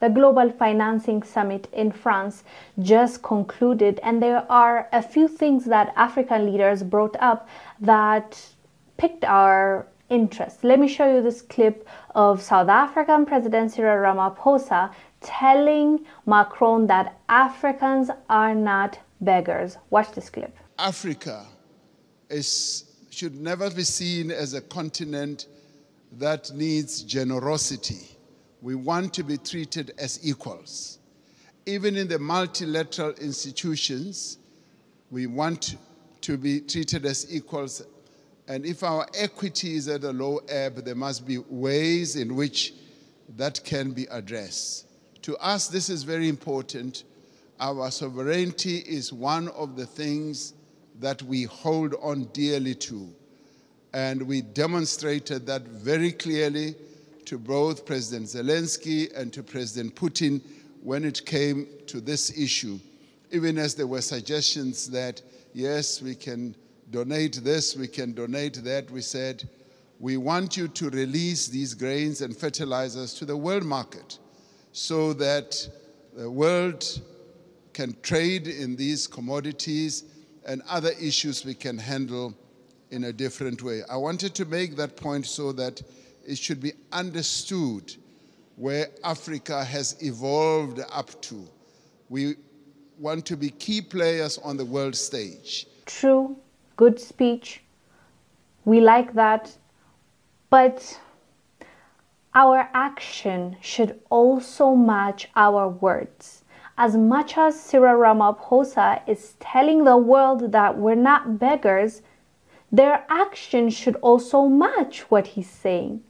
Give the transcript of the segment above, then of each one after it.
The Global Financing Summit in France just concluded, and there are a few things that African leaders brought up that piqued our interest. Let me show you this clip of South African President Cyril Ramaphosa telling Macron that Africans are not beggars. Watch this clip. Africa is, should never be seen as a continent that needs generosity we want to be treated as equals. Even in the multilateral institutions, we want to be treated as equals. And if our equity is at a low ebb, there must be ways in which that can be addressed. To us, this is very important. Our sovereignty is one of the things that we hold on dearly to. And we demonstrated that very clearly to both President Zelensky and to President Putin when it came to this issue, even as there were suggestions that, yes, we can donate this, we can donate that, we said, we want you to release these grains and fertilizers to the world market so that the world can trade in these commodities and other issues we can handle in a different way. I wanted to make that point so that it should be understood where Africa has evolved up to. We want to be key players on the world stage. True, good speech. We like that. But our action should also match our words. As much as Cyril Ramaphosa is telling the world that we're not beggars, their action should also match what he's saying.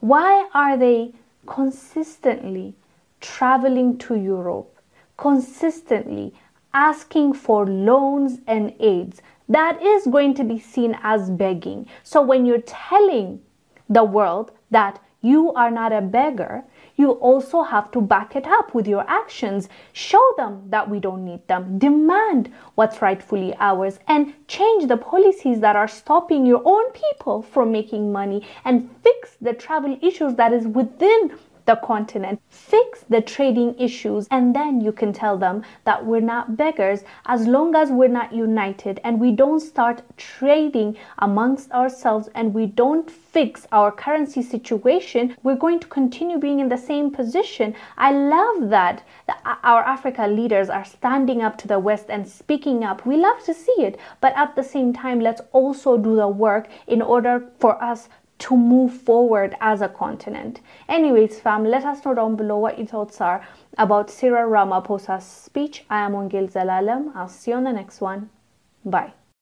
Why are they consistently traveling to Europe, consistently asking for loans and aids? That is going to be seen as begging. So when you're telling the world that you are not a beggar, you also have to back it up with your actions. Show them that we don't need them. Demand what's rightfully ours and change the policies that are stopping your own people from making money and fix the travel issues that is within the continent, fix the trading issues, and then you can tell them that we're not beggars as long as we're not united and we don't start trading amongst ourselves and we don't fix our currency situation, we're going to continue being in the same position. I love that our Africa leaders are standing up to the West and speaking up. We love to see it, but at the same time, let's also do the work in order for us to move forward as a continent. Anyways, fam, let us know down below what your thoughts are about Cyril Ramaphosa's speech. I am Wongel Zelalem. I'll see you on the next one. Bye.